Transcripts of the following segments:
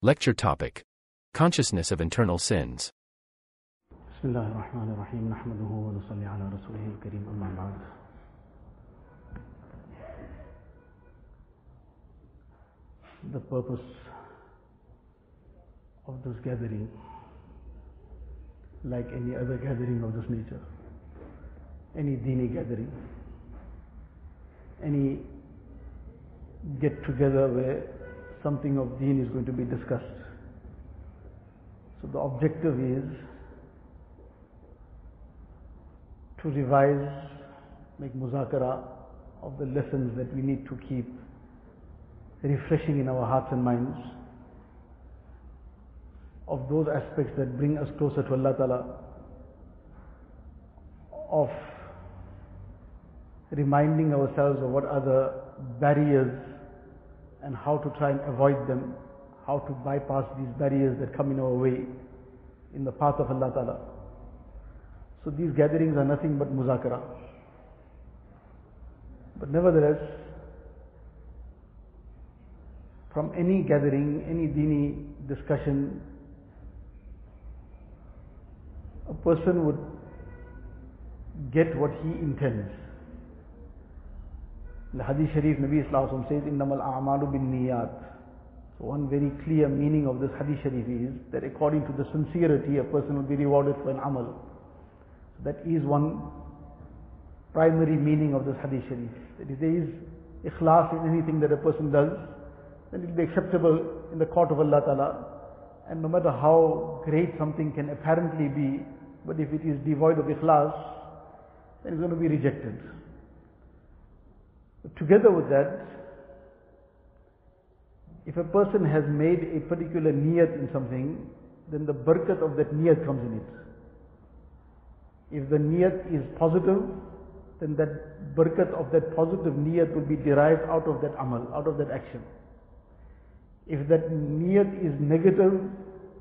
Lecture topic Consciousness of Internal Sins. بسم الله الرحمن الرحيم نحمده ونصلي على رسوله الكريم أما بعد The purpose of this gathering, like any other gathering of this nature, any dini gathering, any get together where something of deen is going to be discussed. So the objective is to revise, make muzakara of the lessons that we need to keep refreshing in our hearts and minds, of those aspects that bring us closer to Allah Ta'ala, of reminding ourselves of what are the barriers and how to try and avoid them, how to bypass these barriers that come in our way in the path of Allah Ta'ala. So these gatherings are nothing but muzakara. But nevertheless, from any gathering, any dini discussion, a person would get what he intends. In the Hadith Sharif, Nabi Islam says, Innamal a'malu bin niyat. So one very clear meaning of this Hadith Sharif is that according to the sincerity, a person will be rewarded for an amal. So that is one primary meaning of this Hadith Sharif. That if there is ikhlas in anything that a person does, then it will be acceptable in the court of Allah Ta'ala. And no matter how great something can apparently be, but if it is devoid of ikhlas, then it's going to be rejected. Together with that, if a person has made a particular niyat in something, then the barakat of that niyat comes in it. If the niyat is positive, then that barakat of that positive niyat will be derived out of that amal, out of that action. If that niyat is negative,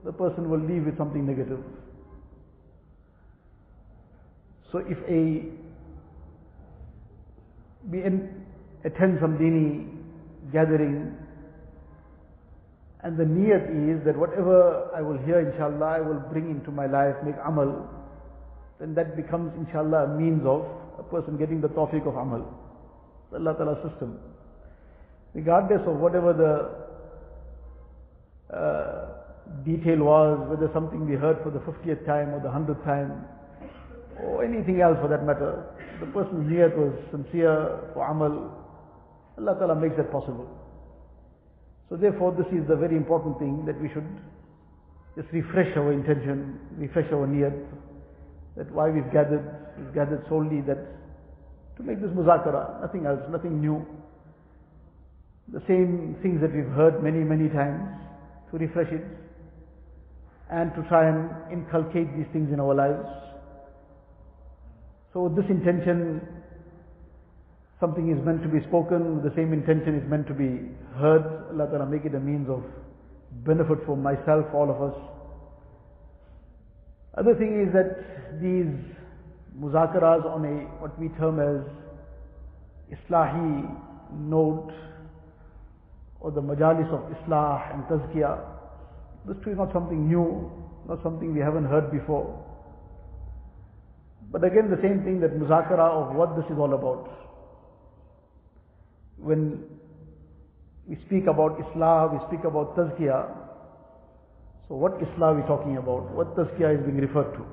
the person will leave with something negative. So if a attend some dini gathering and the niyat is that whatever I will hear inshallah I will bring into my life, make amal, then that becomes inshallah a means of a person getting the tawfiq of amal. The Allah Ta'ala system. Regardless of whatever the uh, detail was, whether something we heard for the 50th time or the 100th time, or anything else for that matter, the person's niyat was sincere for amal, Allah Ta'ala makes that possible. So therefore this is the very important thing that we should just refresh our intention, refresh our niyat, that why we've gathered, we've gathered solely that to make this muzakara, nothing else, nothing new. The same things that we've heard many, many times, to refresh it, and to try and inculcate these things in our lives. So this intention, something is meant to be spoken, the same intention is meant to be heard. Allah Ta'ala make it a means of benefit for myself, all of us. Other thing is that these muzakaras on a what we term as Islahi note or the majalis of Islah and Tazkiyah, this too is not something new, not something we haven't heard before. But again the same thing that muzakara of what this is all about. When we speak about Islah, we speak about Tazkiyah, so what Islah are we talking about? What tazkiyah is being referred to?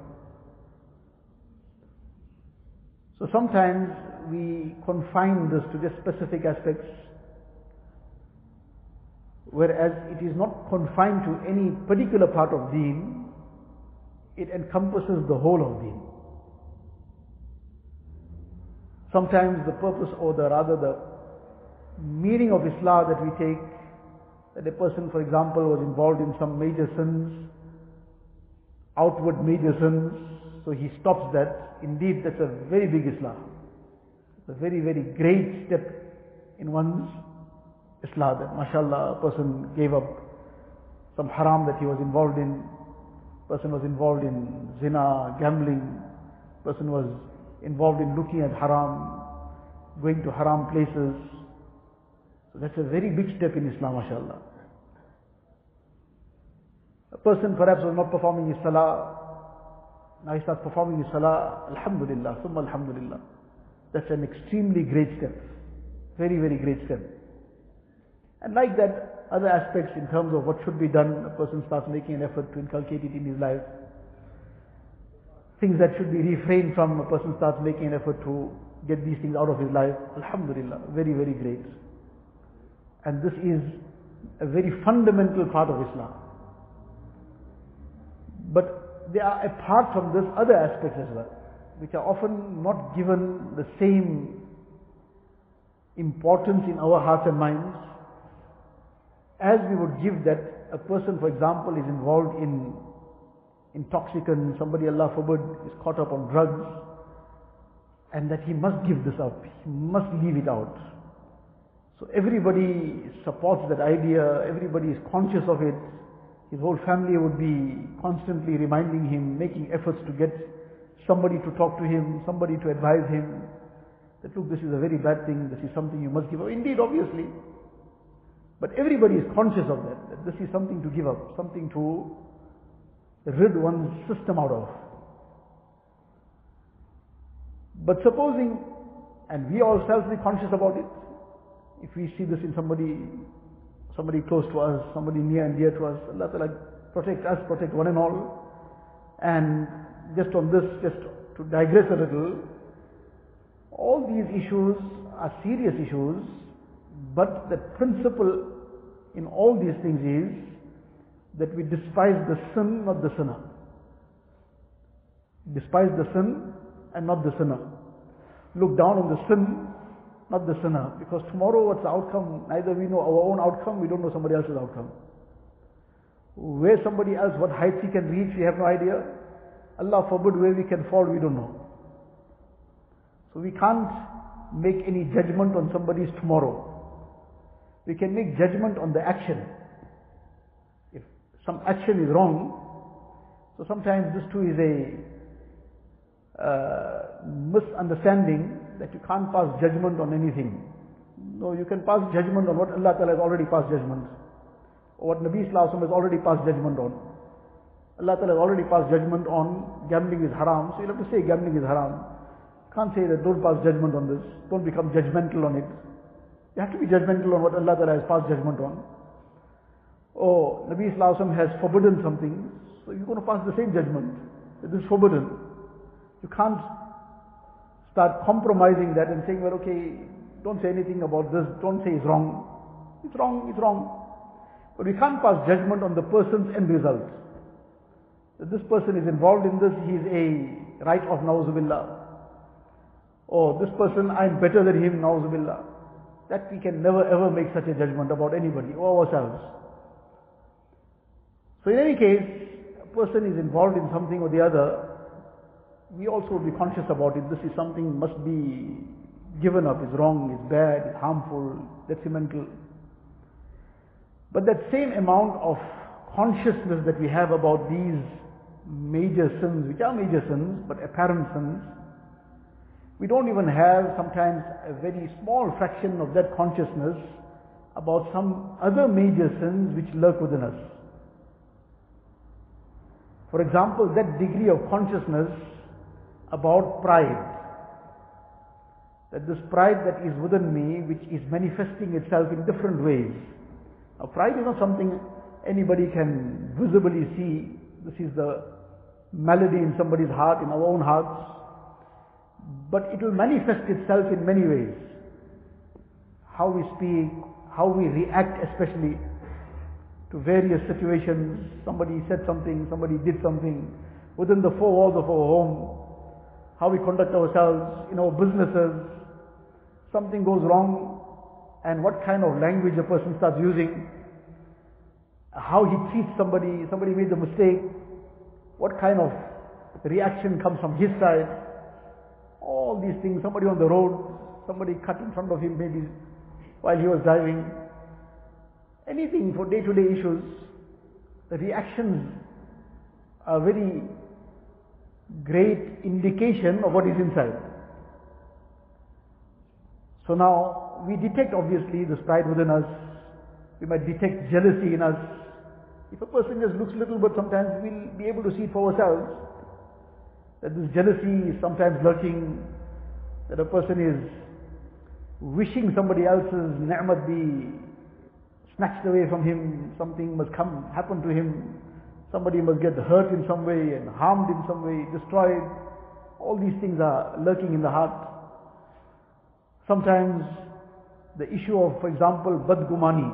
So sometimes we confine this to just specific aspects, whereas it is not confined to any particular part of deen, it encompasses the whole of deen. Sometimes the purpose or the rather the meaning of Islah that we take that a person, for example, was involved in some major sins, outward major sins, so he stops that. Indeed, that's a very big Islah. It's a very, very great step in one's Islah that, mashallah, a person gave up some haram that he was involved in, person was involved in zina, gambling, person was involved in looking at haram, going to haram places, that's a very big step in Islah, mashallah. A person perhaps was not performing his salah. Now he starts performing his salah. Alhamdulillah, summa alhamdulillah. That's an extremely great step. Very, very great step. And like that, other aspects in terms of what should be done, a person starts making an effort to inculcate it in his life. Things that should be refrained from, a person starts making an effort to get these things out of his life. Alhamdulillah, very, very great. And this is a very fundamental part of Islah. But there are, apart from this, other aspects as well, which are often not given the same importance in our hearts and minds as we would give that a person, for example, is involved in intoxicant, somebody, Allah forbid, is caught up on drugs, and that he must give this up, he must leave it out. So everybody supports that idea, everybody is conscious of it, his whole family would be constantly reminding him, making efforts to get somebody to talk to him, somebody to advise him, that look, this is a very bad thing, this is something you must give up. Indeed, obviously, but everybody is conscious of that, that this is something to give up, something to rid one's system out of. But supposing, and we ourselves be conscious about it, if we see this in somebody, somebody close to us, somebody near and dear to us, Allah Ta'ala protect us, protect one and all. And just on this, just to digress a little, all these issues are serious issues but the principle in all these things is that we despise the sin, not the sinner. Despise the sin and not the sinner. Look down on the sin, not the sinner. Because tomorrow what's the outcome? Neither we know our own outcome, we don't know somebody else's outcome. Where somebody else, what heights he can reach, we have no idea. Allah forbid where we can fall, we don't know. So we can't make any judgment on somebody's tomorrow. We can make judgment on the action. If some action is wrong, so sometimes this too is a uh, misunderstanding that you can't pass judgment on anything. No, you can pass judgment on what Allah Ta'ala has already passed judgment. Or what Nabi Sallallahu has already passed judgment on. Allah Ta'ala has already passed judgment on gambling is haram, so you'll have to say gambling is haram. Can't say that don't pass judgment on this, don't become judgmental on it. You have to be judgmental on what Allah Ta'ala has passed judgment on. Or oh, Nabi Islam has forbidden something, so you're going to pass the same judgment. It is forbidden. You can't start compromising that and saying, well, okay, don't say anything about this, don't say it's wrong. It's wrong, it's wrong. But we can't pass judgment on the person's end result. That this person is involved in this, he is a right of nauzubillah. Or this person, I'm better than him, nauzubillah. That we can never ever make such a judgment about anybody or ourselves. So in any case, a person is involved in something or the other, we also be conscious about it. This is something must be given up, it's wrong, it's bad, it's harmful, detrimental. But that same amount of consciousness that we have about these major sins, which are major sins, but apparent sins, we don't even have sometimes a very small fraction of that consciousness about some other major sins which lurk within us. For example, that degree of consciousness about pride. That this pride that is within me, which is manifesting itself in different ways. Now, pride is not something anybody can visibly see. This is the malady in somebody's heart, in our own hearts but it will manifest itself in many ways. How we speak, how we react especially to various situations. Somebody said something, somebody did something within the four walls of our home. How we conduct ourselves in our businesses. Something goes wrong and what kind of language a person starts using. How he treats somebody, somebody made a mistake. What kind of reaction comes from his side all these things, somebody on the road, somebody cut in front of him maybe while he was driving. Anything for day-to-day issues, the reactions are very great indication of what is inside. So now we detect obviously the pride within us. We might detect jealousy in us. If a person just looks little bit, sometimes we'll be able to see for ourselves. That this jealousy is sometimes lurking, that a person is wishing somebody else's ni'mat be snatched away from him, something must come, happen to him, somebody must get hurt in some way and harmed in some way, destroyed. All these things are lurking in the heart. Sometimes the issue of, for example, badgumani,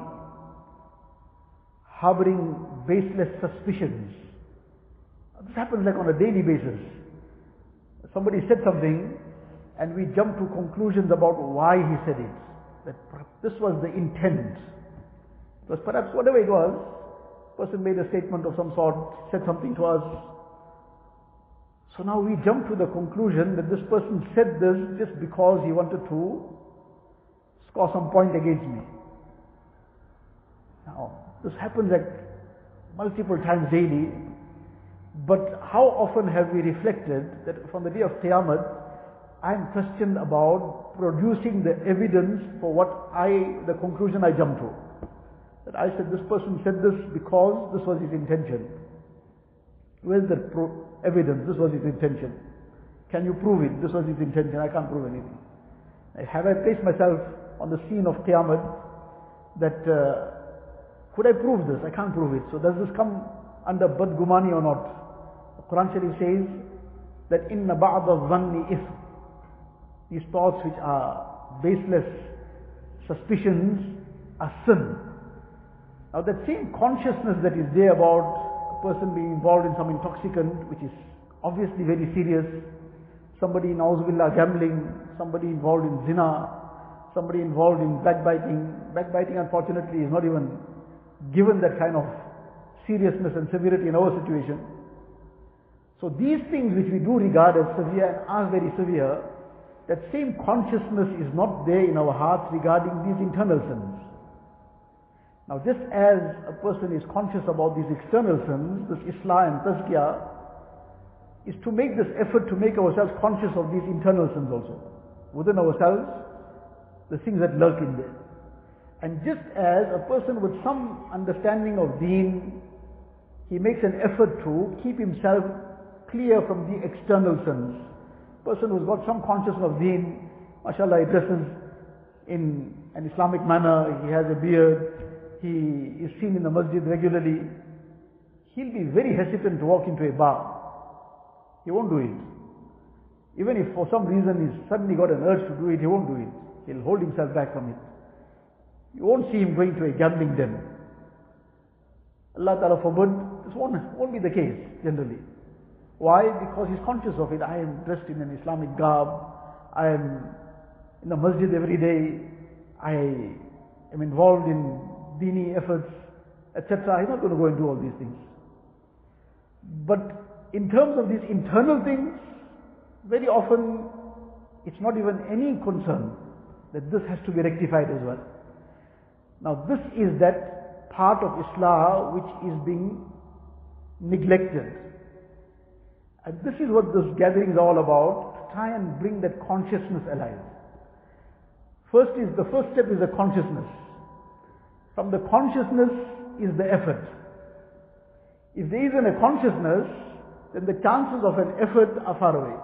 harboring baseless suspicions. This happens like on a daily basis. Somebody said something and we jump to conclusions about why he said it. That this was the intent. Because perhaps whatever it was, person made a statement of some sort, said something to us. So now we jump to the conclusion that this person said this just because he wanted to score some point against me. Now, this happens like multiple times daily. But how often have we reflected that from the day of Qiyamah, I'm questioned about producing the evidence for what I, the conclusion I jumped to. That I said this person said this because this was his intention. Where's the pro- evidence? This was his intention. Can you prove it? This was his intention. I can't prove anything. Have I placed myself on the scene of Qiyamah that uh, could I prove this? I can't prove it. So does this come under badgumani or not? The Quran Sharif says that inna ba'da dhanni if these thoughts which are baseless suspicions are sin. Now that same consciousness that is there about a person being involved in some intoxicant, which is obviously very serious, somebody nauzubillah gambling, somebody involved in zina, somebody involved in backbiting. Backbiting unfortunately is not even given that kind of seriousness and severity in our situation. So these things which we do regard as severe and are very severe, that same consciousness is not there in our hearts regarding these internal sins. Now just as a person is conscious about these external sins, this islah and tazkiyah, is to make this effort to make ourselves conscious of these internal sins also. Within ourselves, the things that lurk in there. And just as a person with some understanding of deen, he makes an effort to keep himself clear from the external sins. Person who's got some consciousness of deen, mashallah, he dresses in an Islamic manner, he has a beard, he is seen in the masjid regularly, he'll be very hesitant to walk into a bar. He won't do it. Even if for some reason he's suddenly got an urge to do it, he won't do it. He'll hold himself back from it. You won't see him going to a gambling den. Allah Ta'ala forbid, this won't, won't be the case generally. Why? Because he's conscious of it. I am dressed in an Islamic garb. I am in the masjid every day. I am involved in dini efforts, etc. He's not going to go and do all these things. But in terms of these internal things, very often it's not even any concern that this has to be rectified as well. Now this is that part of Islah which is being neglected. And this is what this gathering is all about, to try and bring that consciousness alive. First is, the first step is the consciousness From the consciousness is the effort. If there isn't a consciousness, then the chances of an effort are far away.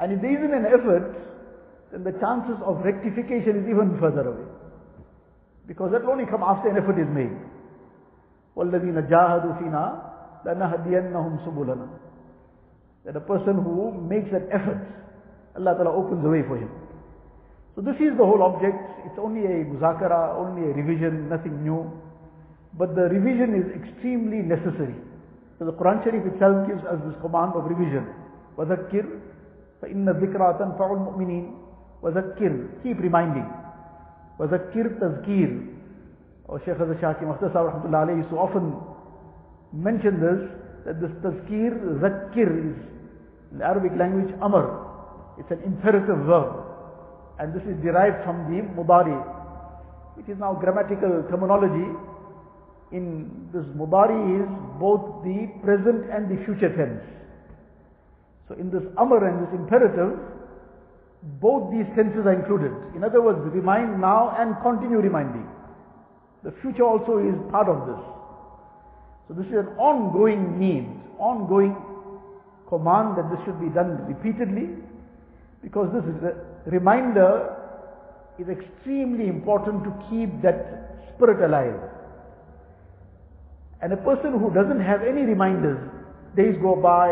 And if there isn't an effort, then the chances of rectification is even further away. Because that will only come after an effort is made. وَالَّذِينَ جَاهَدُوا فِينَا لَنَهْدِيَنَّهُمْ سُبُلَنَا That a person who makes an effort, Allah Ta'ala opens the way for him. So this is the whole object. It's only a muzakara, only a revision, nothing new. But the revision is extremely necessary. So the Quran Sharif itself gives us this command of revision. وَذَكِّرْ فَإِنَّ الذِّكْرَى تَنْفَعُ الْمُؤْمِنِينَ وَذَكِّرْ Keep reminding. وَذَكِّرْ تَذْكِير Or Shaykh Hazrat Shaki Muhtasar Rahmatullah alayhi so often mention this, that this tazkir, zakir is, in the Arabic language, amr. It's an imperative verb. And this is derived from the mudari, which is now grammatical terminology. In this mudari is both the present and the future tense. So in this amr and this imperative, both these tenses are included. In other words, remind now and continue reminding. The future also is part of this. So this is an ongoing need, ongoing command that this should be done repeatedly because this is a reminder is extremely important to keep that spirit alive. And a person who doesn't have any reminders, days go by,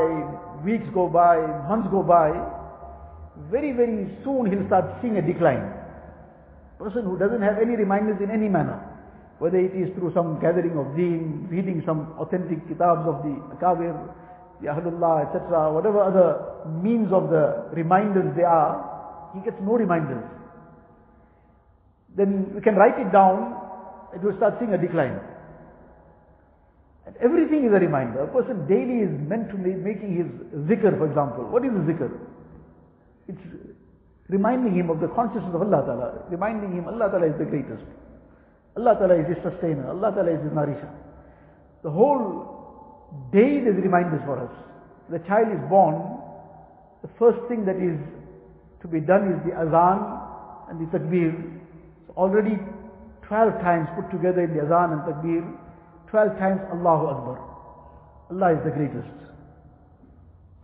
weeks go by, months go by, very, very soon he'll start seeing a decline. Person who doesn't have any reminders in any manner, whether it is through some gathering of deen, reading some authentic kitabs of the Akabir, the Ahlullah, etc., whatever other means of the reminders they are, he gets no reminders. Then we can write it down, it will start seeing a decline. And everything is a reminder. A person daily is meant to be making his zikr, for example. What is the zikr? It's reminding him of the consciousness of Allah Ta'ala, reminding him Allah Ta'ala is the greatest. Allah Ta'ala is his sustainer, Allah Ta'ala is his nourisher. The whole day there's reminders for us. The child is born, the first thing that is to be done is the azan and the takbir. So already 12 times put together in the azan and takbir, 12 times Allahu Akbar. Allah is the greatest.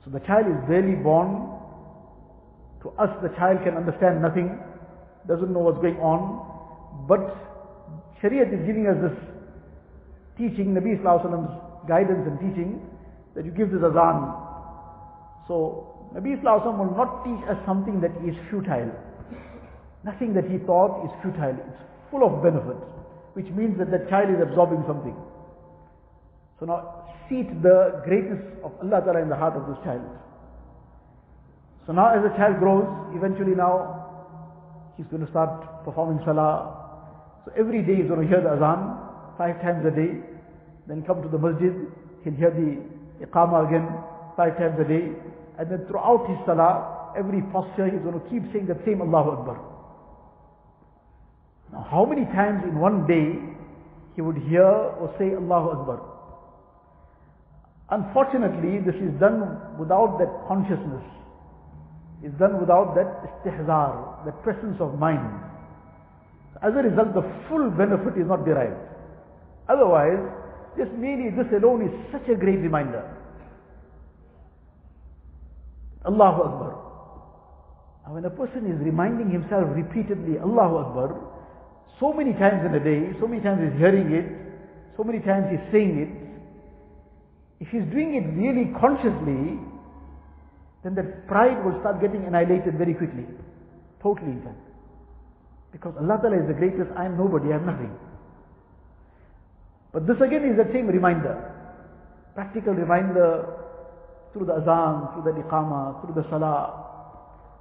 So the child is barely born. To us, the child can understand nothing, doesn't know what's going on. But Shariat is giving us this teaching, Nabi Sallallahu Alaihi Wasallam's guidance and teaching, that you give this azan. So, Nabi Wasallam will not teach us something that is futile. Nothing that he taught is futile. It's full of benefit, which means that the child is absorbing something. So now seat the greatness of Allah Ta'ala in the heart of this child. So now as the child grows, eventually now he's going to start performing salah. So every day he's going to hear the azan five times a day. Then come to the masjid, he'll hear the iqamah again five times a day. And then throughout his salah, every posture he's going to keep saying the same Allahu Akbar. Now how many times in one day he would hear or say Allahu Akbar? Unfortunately, this is done without that consciousness. It's done without that istihzar, that presence of mind. As a result, the full benefit is not derived. Otherwise, just merely this alone is such a great reminder. Allahu Akbar. Now when a person is reminding himself repeatedly, Allahu Akbar, so many times in a day, so many times he's hearing it, so many times he's saying it, if he's doing it really consciously, then that pride will start getting annihilated very quickly. Totally, in fact. Because Allah Ta'ala is the greatest, I am nobody, I have nothing. But this again is the same reminder. Practical reminder through the azan, through the iqamah, through the salah.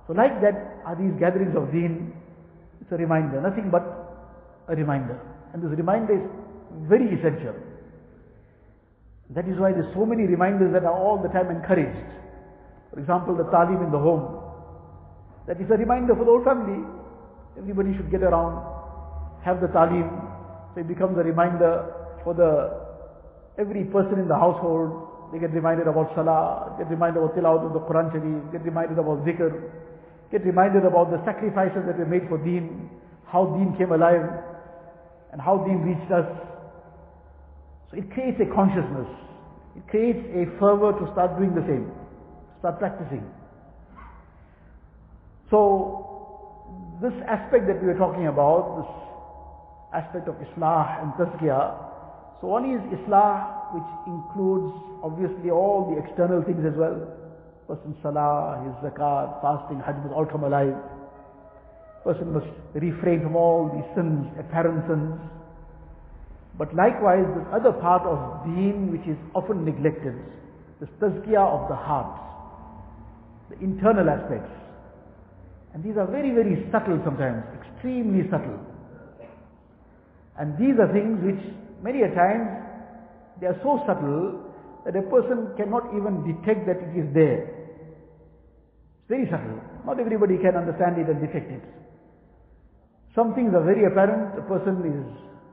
So like that are these gatherings of deen. It's a reminder, nothing but a reminder. And this reminder is very essential. That is why there's so many reminders that are all the time encouraged. For example, the talim in the home. That is a reminder for the whole family. Everybody should get around, have the talim. So it becomes a reminder for the every person in the household. They get reminded about salah, get reminded about tilawat of the Quran Sharif, get reminded about zikr, get reminded about the sacrifices that were made for deen, how deen came alive, and how deen reached us. So it creates a consciousness. It creates a fervor to start doing the same, start practicing. So this aspect that we were talking about, this aspect of Islah and Tazkiyah, so one is Islah which includes obviously all the external things as well. Person salah, his zakat, fasting, hajj must all come alive. Person must refrain from all these sins, apparent sins. But likewise, this other part of deen which is often neglected, this tazkiyah of the heart, the internal aspects. And these are very, very subtle sometimes, extremely subtle. And these are things which many a times they are so subtle that a person cannot even detect that it is there. It's very subtle. Not everybody can understand it and detect it. Some things are very apparent. A person is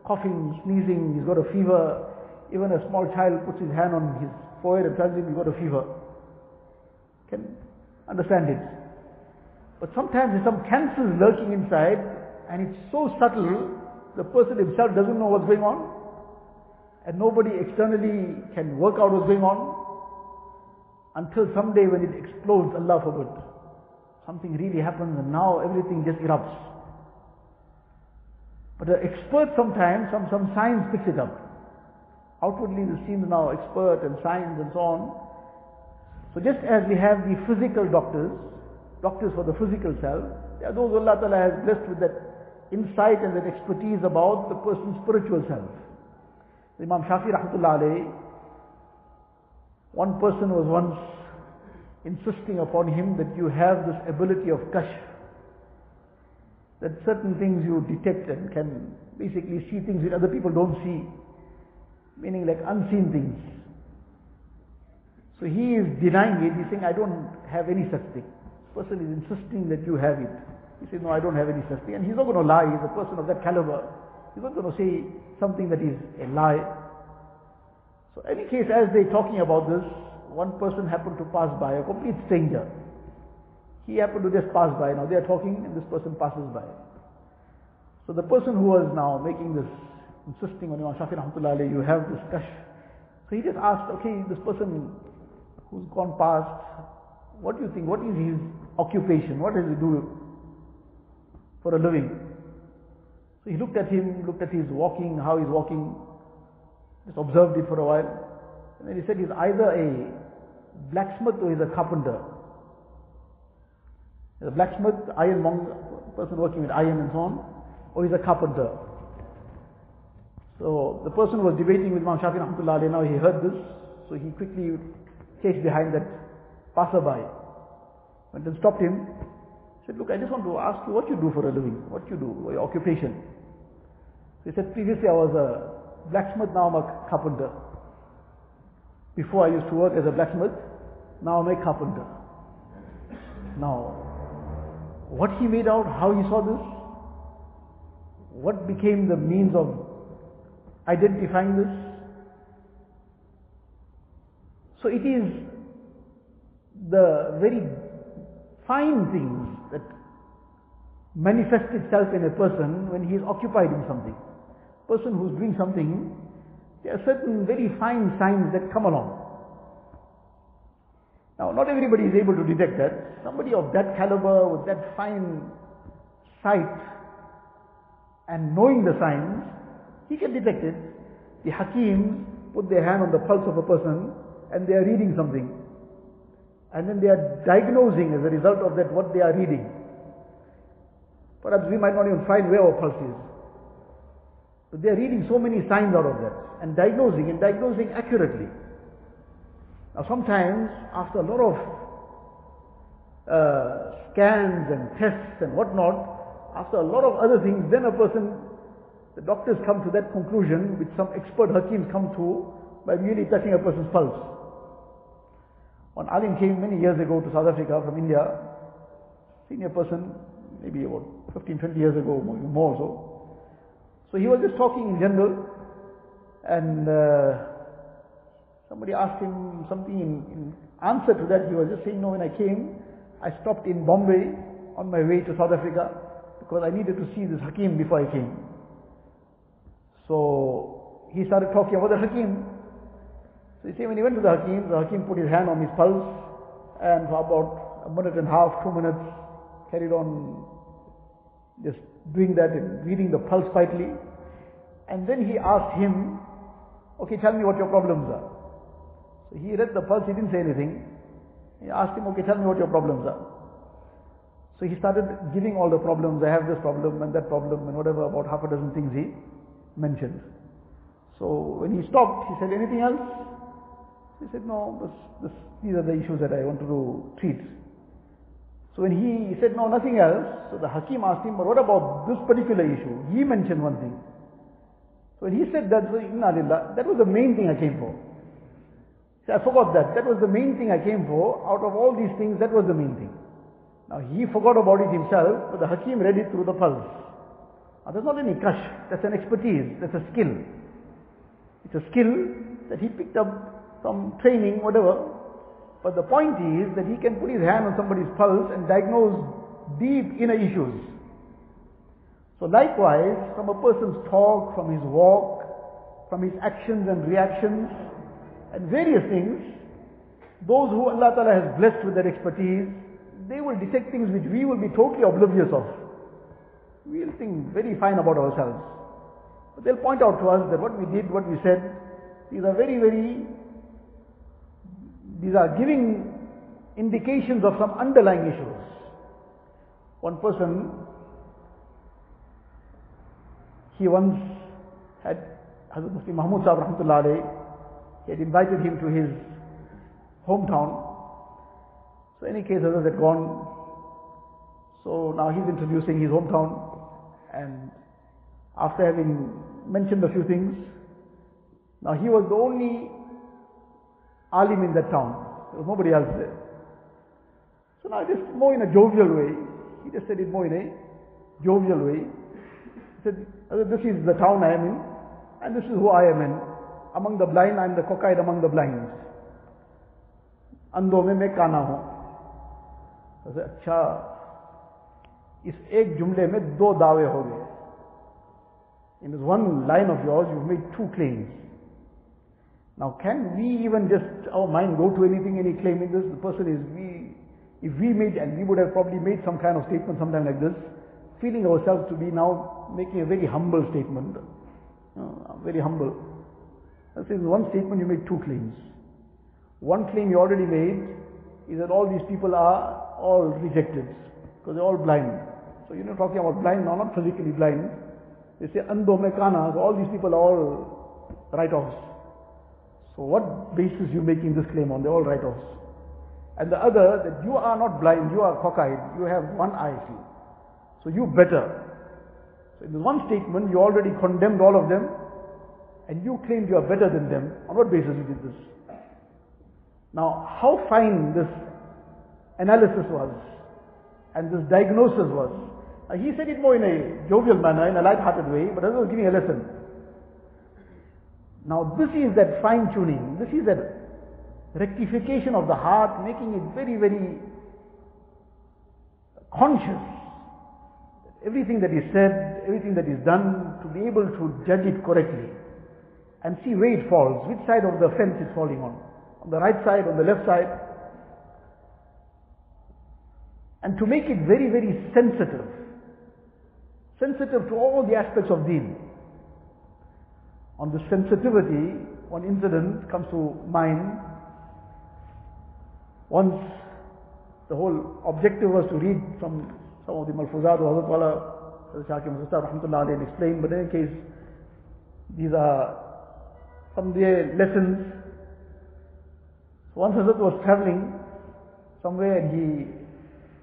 coughing, sneezing, he's got a fever. Even a small child puts his hand on his forehead and tells him he's got a fever. Can understand it. But sometimes there's some cancers lurking inside and it's so subtle, the person himself doesn't know what's going on. And nobody externally can work out what's going on until someday when it explodes, Allah forbid. Something really happens and now everything just erupts. But the expert sometimes, some, some science picks it up. Outwardly they seem now expert and science and so on. So just as we have the physical doctors, doctors for the physical self, there are those Allah Ta'ala has blessed with that insight and that expertise about the person's spiritual self. Imam Shafi Rahmatullah alayhi, one person was once insisting upon him that you have this ability of kashf, that certain things you detect and can basically see things that other people don't see, meaning like unseen things. So he is denying it, he's saying, I don't have any such thing. This person is insisting that you have it. He says, no, I don't have any such thing. And he's not going to lie, he's a person of that caliber. He's not going to say something that is a lie. So any case, as they're talking about this, one person happened to pass by, a complete stranger. He happened to just pass by. Now they are talking and this person passes by. So the person who was now making this, insisting on Imam Shafi Rahmatullah you have this kashf. So he just asked, okay, this person who's gone past, what do you think? What is his occupation? What does he do for a living? So he looked at him, looked at his walking, how he's walking, just observed it for a while. And then he said he's either a blacksmith or he's a carpenter. He's a blacksmith, ironmonger, person working with iron and so on, or he's a carpenter. So the person was debating with Imam Shafi Rahmatullah now he heard this, so he quickly chased behind that passerby. Went and stopped him. Said, look, I just want to ask you what you do for a living, what you do, your occupation. He said, previously I was a blacksmith, now I'm a carpenter. Before I used to work as a blacksmith, now I'm a carpenter. Now, what he made out, how he saw this, what became the means of identifying this. So it is the very fine things manifest itself in a person when he is occupied in something. Person who's doing something, there are certain very fine signs that come along. Now, not everybody is able to detect that. Somebody of that caliber, with that fine sight, and knowing the signs, he can detect it. The Hakim put their hand on the pulse of a person and they are reading something. And then they are diagnosing as a result of that what they are reading. Perhaps we might not even find where our pulse is. But they are reading so many signs out of that and diagnosing and diagnosing accurately. Now sometimes after a lot of uh, scans and tests and whatnot, after a lot of other things, then a person, the doctors come to that conclusion which some expert hakims come to by merely touching a person's pulse. One alim came many years ago to South Africa from India, senior person, maybe about 15, 20 years ago, more so. So he was just talking in general, and uh, somebody asked him something in, in answer to that. He was just saying, no, when I came, I stopped in Bombay on my way to South Africa because I needed to see this Hakim before I came. So he started talking about the Hakim. So you see, when he went to the Hakim, the Hakim put his hand on his pulse, and for about a minute and a half, two minutes, carried on just doing that and reading the pulse quietly. And then he asked him, okay, tell me what your problems are. So he read the pulse, he didn't say anything. He asked him, okay, tell me what your problems are. So he started giving all the problems. I have this problem and that problem and whatever, about half a dozen things he mentioned. So when he stopped, he said, anything else? He said, no, this, this, these are the issues that I want to treat. So when he said, no, nothing else, so the Hakim asked him, but what about this particular issue? He mentioned one thing. So when he said that, so, that was the main thing I came for. See, I forgot that. That was the main thing I came for. Out of all these things, that was the main thing. Now he forgot about it himself, but the Hakim read it through the pulse. Now that's not any kashf, that's an expertise, that's a skill. It's a skill that he picked up from training, whatever. But the point is that he can put his hand on somebody's pulse and diagnose deep inner issues. So likewise, from a person's talk, from his walk, from his actions and reactions and various things, those who Allah Ta'ala has blessed with their expertise, they will detect things which we will be totally oblivious of. We'll think very fine about ourselves. But they'll point out to us that what we did, what we said, these are very, very, these are giving indications of some underlying issues. One person, he once had Hazrat Mufti Mahmud Sahib Rahmatullah he had invited him to his hometown. So in any case, others had gone. So now he's introducing his hometown and after having mentioned a few things, now he was the only alim in that town. There was nobody else there. So now just more in a jovial way, he just said it more in a jovial way. He said, this is the town I am in and this is who I am in. Among the blind, I am the cockeyed among the blind. अंधों में मैं काना हूं अच्छा इस एक जुमले में दो दावे हो गए in this one line of yours, you've made two claims. Now, can we even just, our mind go to anything, any claim in this? The person is, we, if we made, and we would have probably made some kind of statement sometime like this, feeling ourselves to be now making a very humble statement. Uh, very humble. This is one statement you made two claims. One claim you already made is that all these people are all rejected because they're all blind. So you're not talking about blind now, not physically blind. They say ando me kana, so all these people are all write-offs. So what basis you making this claim on? They're all write-offs. And the other, that you are not blind, you are cockeyed, you have one eye see. So you better. So in this one statement, you already condemned all of them, and you claimed you are better than them. On what basis you did this? Now, how fine this analysis was, and this diagnosis was. Uh, he said it more in a jovial manner, in a light-hearted way, but others was giving a lesson. Now this is that fine-tuning, this is that rectification of the heart, making it very, very conscious. Everything that is said, everything that is done, to be able to judge it correctly and see where it falls, which side of the fence it's falling on. On the right side, on the left side. And to make it very, very sensitive sensitive to all the aspects of deen. On the sensitivity, one incident comes to mind. Once the whole objective was to read from some of the Malfuzat of Hazrat Wala, Hazrat Shakir Mustafa Rahmatullah and explain, but in any case, these are from their lessons. Once Hazrat was traveling somewhere and he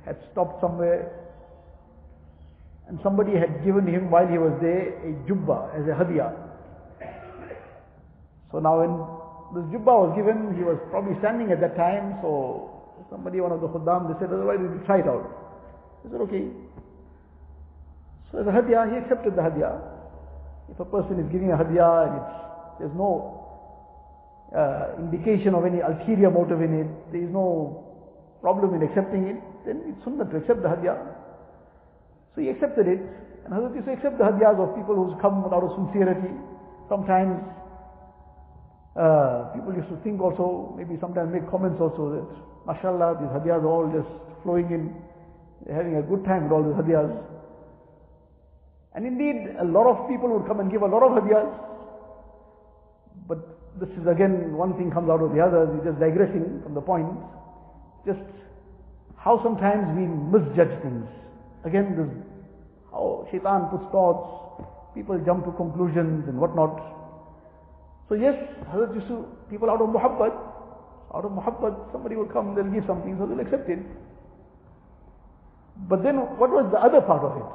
had stopped somewhere and somebody had given him while he was there a jubba as a hadiyah. So now when this jubba was given, he was probably standing at that time, so somebody, one of the khuddam, they said, why did you try it out? He said, okay. So as a hadiyah, he accepted the hadiyah. If a person is giving a hadiyah and it's, there's no uh, indication of any ulterior motive in it, there is no problem in accepting it, then it's sunnah to accept the hadiyah. So he accepted it. And Hazrat used to accept the hadiyas of people who's come out of sincerity. Sometimes uh, people used to think also, maybe sometimes make comments also that, mashallah, these hadiyas are all just flowing in. They're having a good time with all these hadiyas. And indeed, a lot of people would come and give a lot of hadiyas. But this is again, one thing comes out of the other. We're just digressing from the point. Just how sometimes we misjudge things. Again, this how shaitan puts thoughts, people jump to conclusions and whatnot. So yes, Hazrat used to, people out of muhabbat, out of muhabbat, somebody will come, they'll give something, so they'll accept it. But then what was the other part of it?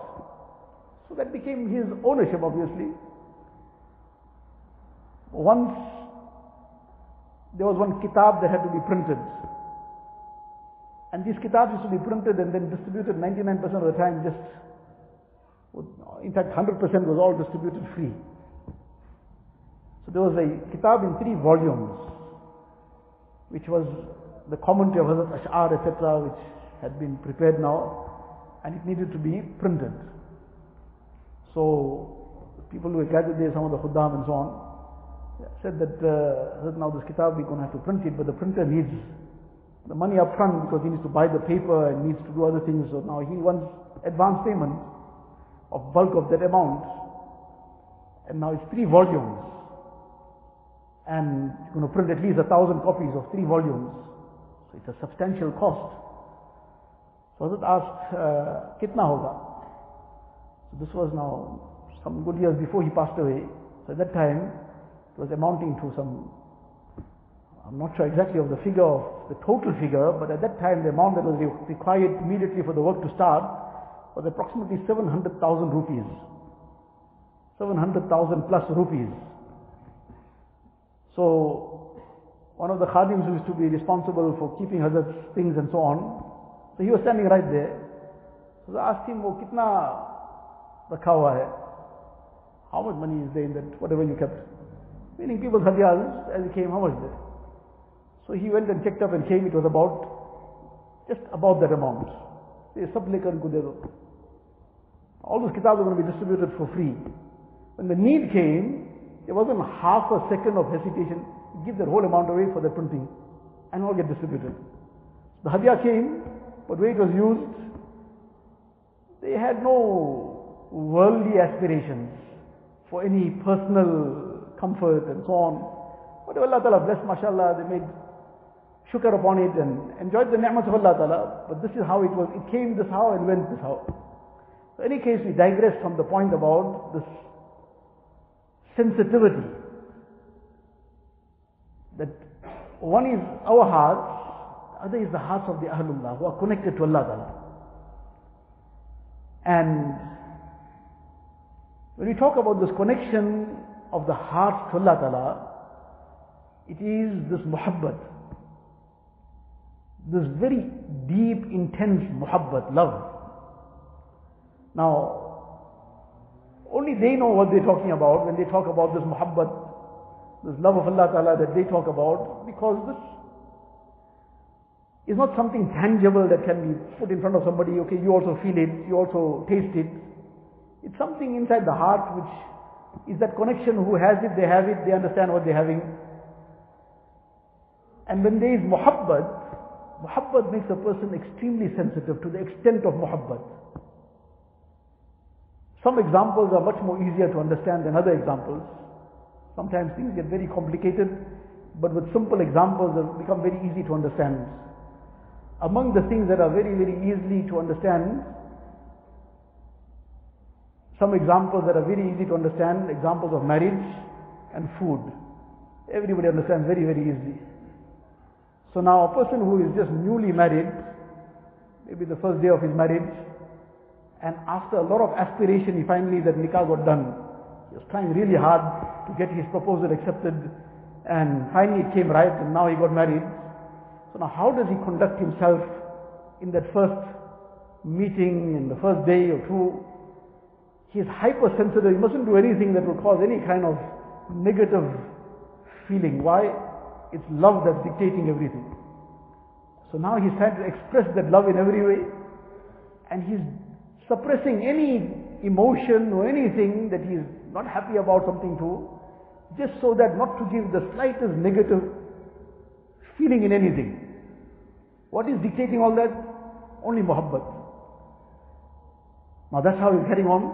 So that became his ownership obviously. Once there was one kitab that had to be printed. And these kitabs used to be printed and then distributed 99% of the time just, in fact 100% was all distributed free. So there was a kitab in three volumes, which was the commentary of Hazrat Ash'ar, etc., which had been prepared now, and it needed to be printed. So people who were gathered there, some of the khuddam and so on, said that uh, now this kitab we're going to have to print it, but the printer needs the money up front because he needs to buy the paper and needs to do other things. So now he wants advance payment of bulk of that amount. And now it's three volumes. And you're going to print at least a thousand copies of three volumes. So it's a substantial cost. So Hazrat asked, uh, kitna hoga? So this was now some good years before he passed away. So at that time, it was amounting to some, I'm not sure exactly of the figure of the total figure, but at that time the amount that was required immediately for the work to start was approximately 700,000 rupees. 700,000 plus rupees. So, one of the khadims who used to be responsible for keeping Hazrat's things and so on, so he was standing right there. So I asked him, oh, kitna rakha hua hai? How much money is there in that, whatever you kept? Meaning people's hadiyas, as he came, how much is there? So he went and checked up and came, it was about, just about that amount. They. All those kitabs are going to be distributed for free. When the need came, there wasn't half a second of hesitation. Give that whole amount away for the printing and all get distributed. The hadiah came, but where it was used, they had no worldly aspirations for any personal comfort and so on. Whatever Allah Ta'ala blessed, mashallah, they made shukr upon it and enjoyed the ni'mat of Allah Ta'ala. But this is how it was. It came this how and went this how. So in any case, we digress from the point about this sensitivity. That one is our hearts, the other is the hearts of the Ahlullah who are connected to Allah Ta'ala. And when we talk about this connection of the heart to Allah Ta'ala, it is this muhabbat, this very deep, intense muhabbat, love. Now, only they know what they're talking about when they talk about this muhabbat, this love of Allah Ta'ala that they talk about, because this is not something tangible that can be put in front of somebody, okay, you also feel it, you also taste it. It's something inside the heart which is that connection, who has it, they have it, they understand what they're having. And when there is muhabbat, muhabbat makes a person extremely sensitive to the extent of muhabbat. Some examples are much more easier to understand than other examples. Sometimes things get very complicated, but with simple examples they become very easy to understand. Among the things that are very, very easily to understand, some examples that are very easy to understand, examples of marriage and food. Everybody understands very, very easily. So now a person who is just newly married, maybe the first day of his marriage, and after a lot of aspiration, he finally that nikah got done. He was trying really hard to get his proposal accepted, and finally it came right, and now he got married. So now how does he conduct himself in that first meeting, in the first day or two? He is hypersensitive. He mustn't do anything that will cause any kind of negative feeling. Why? It's love that's dictating everything. So now he's trying to express that love in every way, and he's suppressing any emotion or anything that he's not happy about something to, just so that not to give the slightest negative feeling in anything. What is dictating all that? Only muhabbat. Now that's how he's getting on.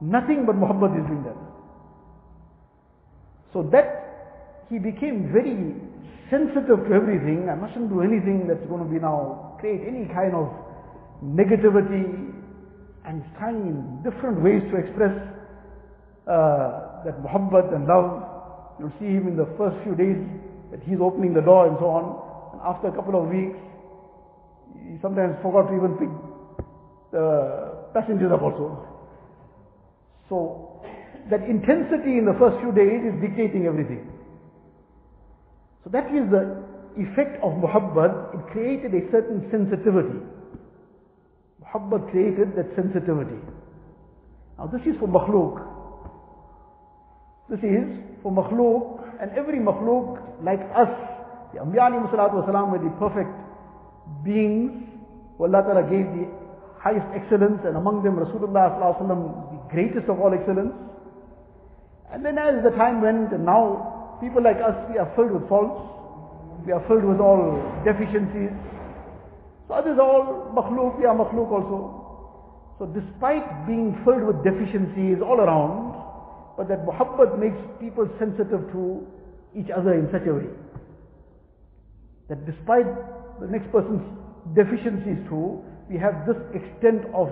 Nothing but muhabbat is doing that. So that he became very sensitive to everything. I mustn't do anything that's going to be now create any kind of negativity and in different ways to express uh, that muhabbat and love. You'll see him in the first few days that he's opening the door and so on. And after a couple of weeks, he sometimes forgot to even pick the passengers up also. So that intensity in the first few days is dictating everything. So that is the effect of muhabbat. It created a certain sensitivity. Muhabbat created that sensitivity. Now this is for makhluk. This is for makhluk and every makhluk like us. The Anbiya wasalam were the perfect beings who Allah Ta'ala gave the highest excellence and among them Rasulullah the greatest of all excellence. And then as the time went, and now people like us, we are filled with faults. We are filled with all deficiencies. So others are all makhluk, are makhluk also. So despite being filled with deficiencies all around, but that muhabbat makes people sensitive to each other in such a way. That despite the next person's deficiencies too, we have this extent of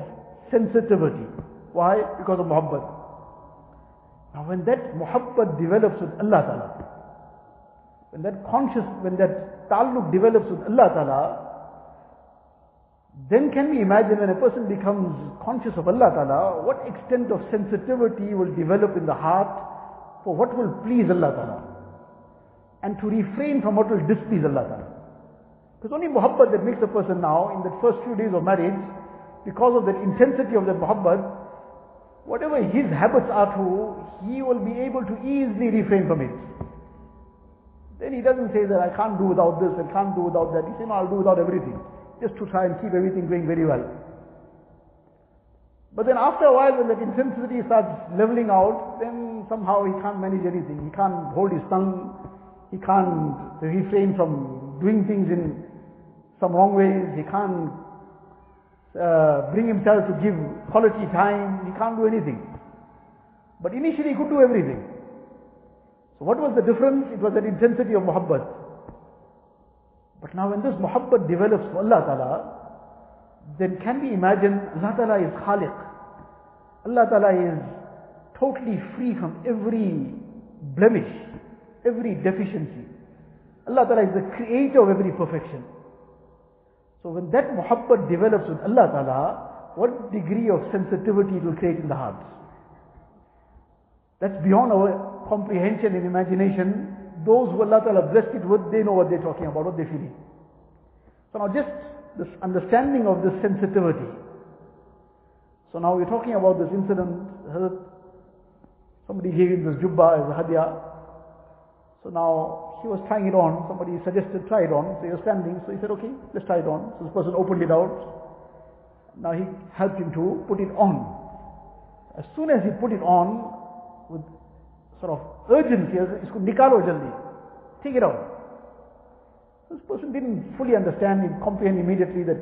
sensitivity. Why? Because of muhabbat. Now when that muhabbat develops with Allah Ta'ala, when that conscious, when that ta'alluq develops with Allah Ta'ala, then can we imagine when a person becomes conscious of Allah Ta'ala, what extent of sensitivity will develop in the heart for what will please Allah Ta'ala and to refrain from what will displease Allah Ta'ala. Because only muhabbat that makes a person now, in the first few days of marriage, because of that intensity of that muhabbat, whatever his habits are to, he will be able to easily refrain from it. Then he doesn't say that I can't do without this, I can't do without that. He says, no, I'll do without everything. Just to try and keep everything going very well. But then after a while, when that intensity starts leveling out, then somehow he can't manage anything. He can't hold his tongue. He can't refrain from doing things in some wrong ways. He can't uh, bring himself to give quality time. He can't do anything. But initially he could do everything. So what was the difference? It was that intensity of muhabbat. But now when this muhabbat develops for Allah Ta'ala, then can we imagine Allah Ta'ala is Khaliq. Allah Ta'ala is totally free from every blemish, every deficiency. Allah Ta'ala is the creator of every perfection. So when that muhabbat develops with Allah Ta'ala, what degree of sensitivity it will create in the hearts? That's beyond our comprehension and imagination. Those who Allah Ta'ala blessed it with, they know what they're talking about, what they're feeling. So now just this understanding of this sensitivity. So now we're talking about this incident. Somebody gave him this jubba as a hadiyah. So now he was trying it on. Somebody suggested try it on. So he was standing. So he said, okay, let's try it on. So this person opened it out. Now he helped him to put it on. As soon as he put it on, with sort of urgency, इसको निकालो jaldi, take it out. This person didn't fully understand and comprehend immediately that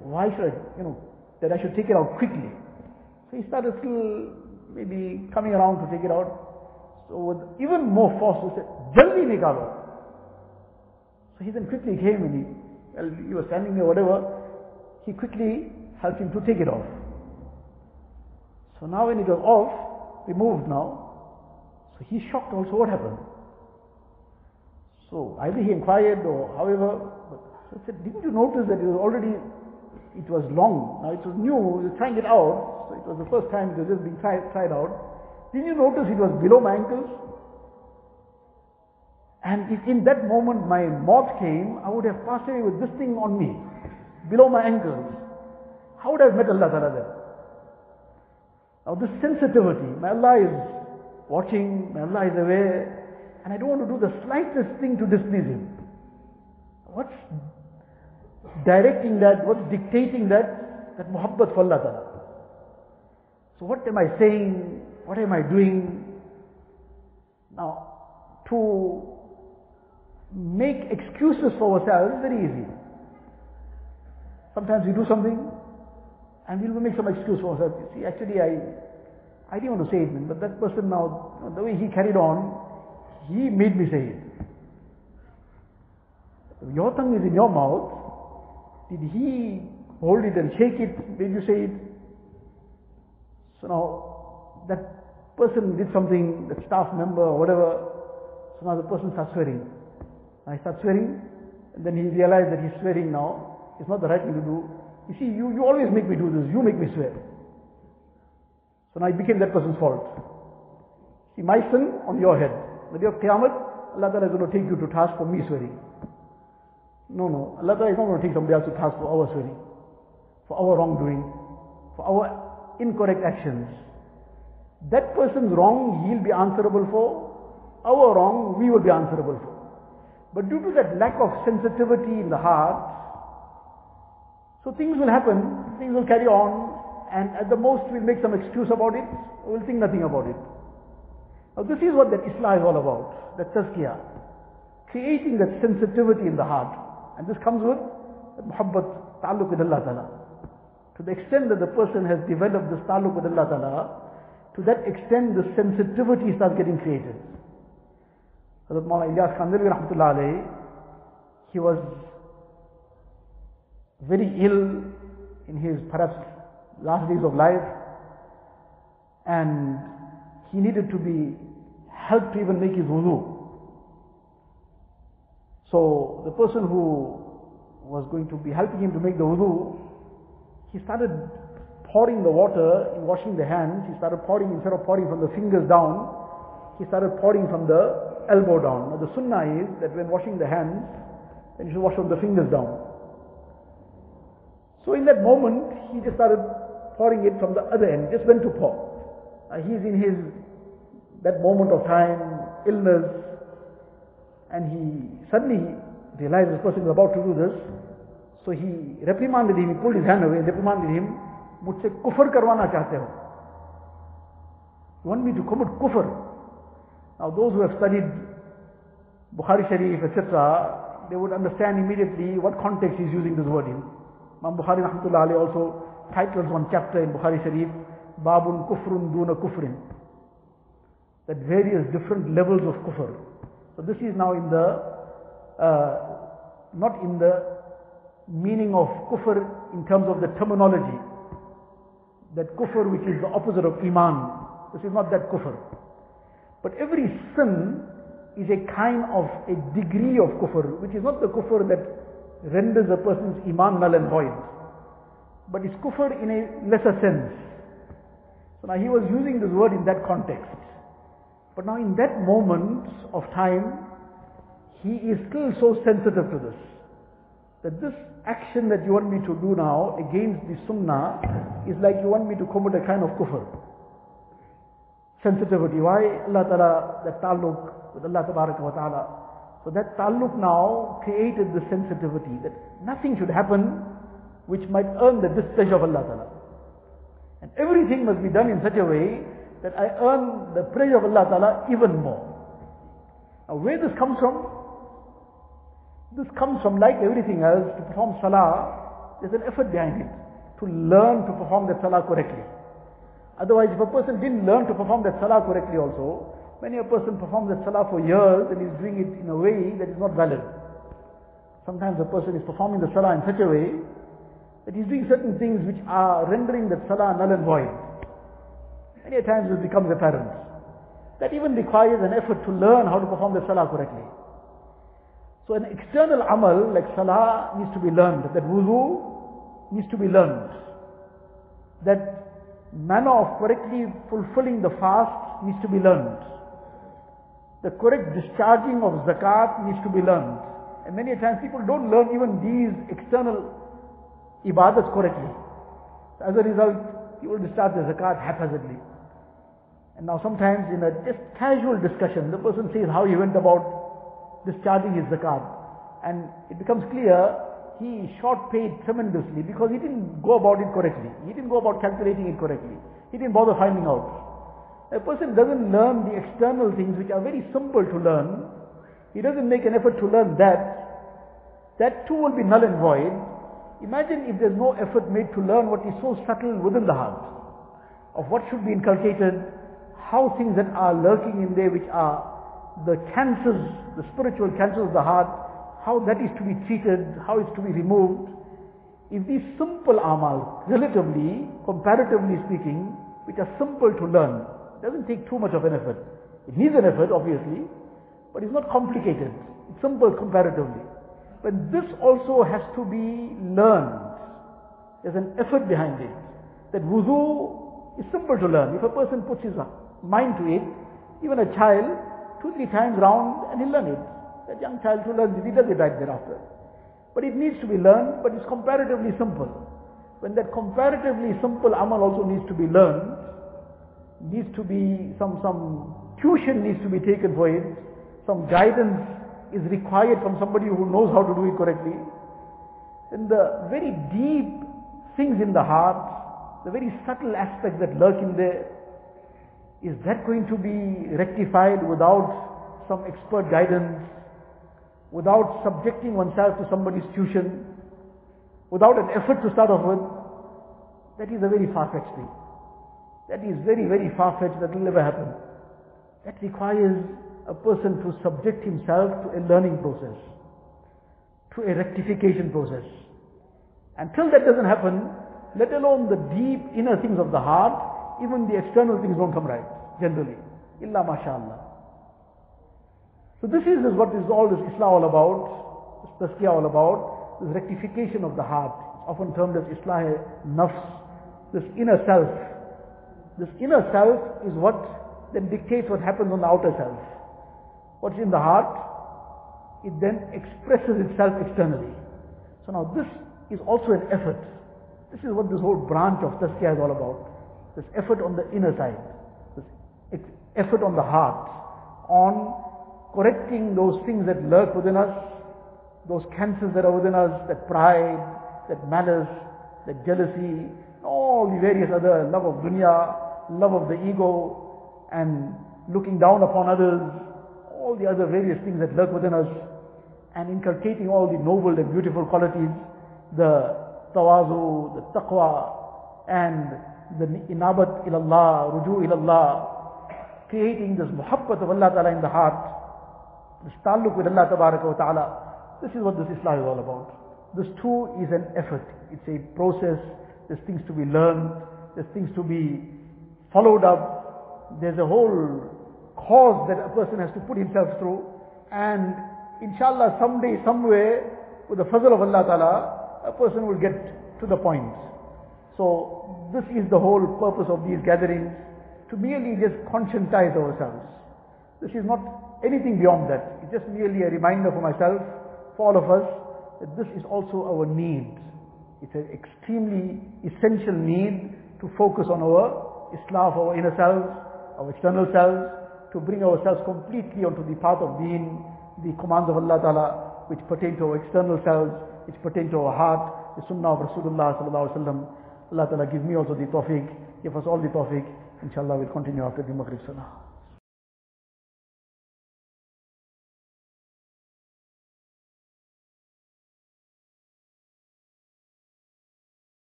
why should I, you know, that I should take it out quickly. So he started still maybe coming around to take it out. So with even more force, he said, Jaldi nikalo. So he then quickly came and he, well, he was standing there, whatever. He quickly helped him to take it off. So now when it was off, removed now, so he's shocked also what happened. So either he inquired or however, but I said, didn't you notice that it was already, it was long. Now it was new, was trying it out. So it was the first time it was just being tried, tried out. Didn't you notice it was below my ankles? And if in that moment my maut came, I would have passed away with this thing on me, below my ankles. How would I have met Allah Ta'ala then? Now this sensitivity, my Allah is watching, Allah is aware, and I don't want to do the slightest thing to displease Him. What's directing that? What's dictating that? That muhabbat for Allah Ta'ala. So what am I saying? What am I doing? Now, to make excuses for ourselves is very easy. Sometimes we do something and we'll make some excuse for ourselves. You see, actually I, I didn't want to say it, but that person now, the way he carried on, he made me say it. Your tongue is in your mouth. Did he hold it and shake it? Did you say it? So now, that person did something, that staff member or whatever, so now the person starts swearing. He starts swearing, and then he realized that he's swearing now. It's not the right thing to do. You see, you, you always make me do this. You make me swear. So I became that person's fault. See, my sin on your head. The day of Qiyamah, Allah Ta'ala is going to take you to task for me swearing. No, no. Allah Ta'ala is not going to take somebody else to task for our swearing, for our wrongdoing, for our incorrect actions. That person's wrong, he'll be answerable for. Our wrong, we will be answerable for. But due to that lack of sensitivity in the heart, so things will happen, things will carry on, and at the most we'll make some excuse about it, we'll think nothing about it. Now this is what that Islah is all about, that tazkiyah. Creating that sensitivity in the heart. And this comes with muhabbat, ta'alluq with Allah Ta'ala. To the extent that the person has developed this ta'alluq with Allah Ta'ala, to that extent the sensitivity starts getting created. Hazrat Mawlana Ilyas Kandhlawi rahmatullah alayhi, he was very ill in his perhaps last days of life and he needed to be helped to even make his wudu. So the person who was going to be helping him to make the wudu, he started pouring the water in washing the hands. He started pouring, instead of pouring from the fingers down, he started pouring from the elbow down. Now the sunnah is that when washing the hands, then you should wash from the fingers down. So in that moment, he just started pouring it from the other end, just went to pour. Uh, he's in his, that moment of time, illness, and he suddenly realized this person is about to do this. So he reprimanded him, he pulled his hand away and reprimanded him, मुझसे कुफर करवाना चाहते हो You want me to commit kufr? Now those who have studied Bukhari Sharif, etc., they would understand immediately what context he's using this word in. Imam Bukhari rahmatullah alayhi also titles one chapter in Bukhari Sharif, Babun Kufrun Duna Kufrin. That various different levels of kufr. So this is now in the, uh, not in the meaning of kufr in terms of the terminology. That kufr which is the opposite of iman. This is not that kufr. But every sin is a kind of a degree of kufr, which is not the kufr that renders a person's iman null and void. But it's kufr in a lesser sense. So now he was using this word in that context. But now in that moment of time, he is still so sensitive to this. That this action that you want me to do now against the sunnah is like you want me to commit a kind of kufr. Sensitivity. Why Allah Ta'ala, that ta'alluq with Allah wa Ta'ala. So that ta'alluq now created the sensitivity that nothing should happen which might earn the displeasure of Allah Ta'ala. And everything must be done in such a way that I earn the praise of Allah Ta'ala even more. Now where this comes from? This comes from like everything else, to perform salah, there's an effort behind it. To learn to perform that salah correctly. Otherwise, if a person didn't learn to perform that salah correctly also, many a person performs that salah for years and is doing it in a way that is not valid. Sometimes a person is performing the salah in such a way that he's doing certain things which are rendering that salah null and void. Many times it becomes apparent. That even requires an effort to learn how to perform the salah correctly. So an external amal like salah needs to be learned. That wudu needs to be learned. That manner of correctly fulfilling the fast needs to be learned. The correct discharging of zakat needs to be learned. And many times people don't learn even these external ibadats correctly. As a result, people discharge the zakat haphazardly. And now sometimes in a just casual discussion, the person says how he went about discharging his zakat. And it becomes clear he short paid tremendously because he didn't go about it correctly. He didn't go about calculating it correctly. He didn't bother finding out. A person doesn't learn the external things which are very simple to learn. He doesn't make an effort to learn that. That too will be null and void. Imagine if there's no effort made to learn what is so subtle within the heart. Of what should be inculcated, how things that are lurking in there which are the cancers, the spiritual cancers of the heart, how that is to be treated, how it's to be removed. If these simple amal, relatively, comparatively speaking, which are simple to learn, doesn't take too much of an effort. It needs an effort, obviously, but it's not complicated. It's simple comparatively. But this also has to be learned. There's an effort behind it. That wudu is simple to learn. If a person puts his mind to it, even a child, two, three times round, and he'll learn it. That young child who learns it, he does it right thereafter. But it needs to be learned, but it's comparatively simple. When that comparatively simple amal also needs to be learned, needs to be some, some tuition needs to be taken for it, some guidance is required from somebody who knows how to do it correctly, then the very deep things in the heart, the very subtle aspects that lurk in there, Is that going to be rectified without some expert guidance, without subjecting oneself to somebody's tuition, without an effort to start off with? That is a very far-fetched thing. That is very, very far-fetched. That will never happen. That requires a person to subject himself to a learning process, to a rectification process. Until that doesn't happen, let alone the deep inner things of the heart, even the external things won't come right, generally. Illa mashallah. So this is, what is all this Islah all about, this tazkiyah all about, this rectification of the heart. It's often termed as Islah nafs, this inner self. This inner self is what then dictates what happens on the outer self. What's in the heart, it then expresses itself externally. So now this is also an effort. This is what this whole branch of tazkiyah is all about. This effort on the inner side. This effort on the heart. On correcting those things that lurk within us. Those cancers that are within us. That pride, that malice, that jealousy. All the various other love of dunya, love of the ego, and looking down upon others. All the other various things that lurk within us. And inculcating all the noble and beautiful qualities. The tawazu, the taqwa, and the inabat ilallah, ruju ilallah, creating this muhabbat of Allah Ta'ala in the heart, this ta'alluq with Allah Ta'ala, this is what this Islah is all about. This too is an effort. It's a process. There's things to be learned. There's things to be followed up. There's a whole cause that a person has to put himself through. And inshallah someday, somewhere, with the fazl of Allah Ta'ala, a person will get to the point. So this is the whole purpose of these gatherings, to merely just conscientize ourselves. This is not anything beyond that. It's just merely a reminder for myself, for all of us, that this is also our need. It's an extremely essential need to focus on our Islah of our inner selves, our external selves, to bring ourselves completely onto the path of deen, the commands of Allah Ta'ala, which pertain to our external selves, which pertain to our heart, the sunnah of Rasulullah sallallahu alaihi wasallam. Allah Ta'ala give me also the tawfiq, give us all the tawfiq. Inshallah we'll continue after the Maghrib Salah.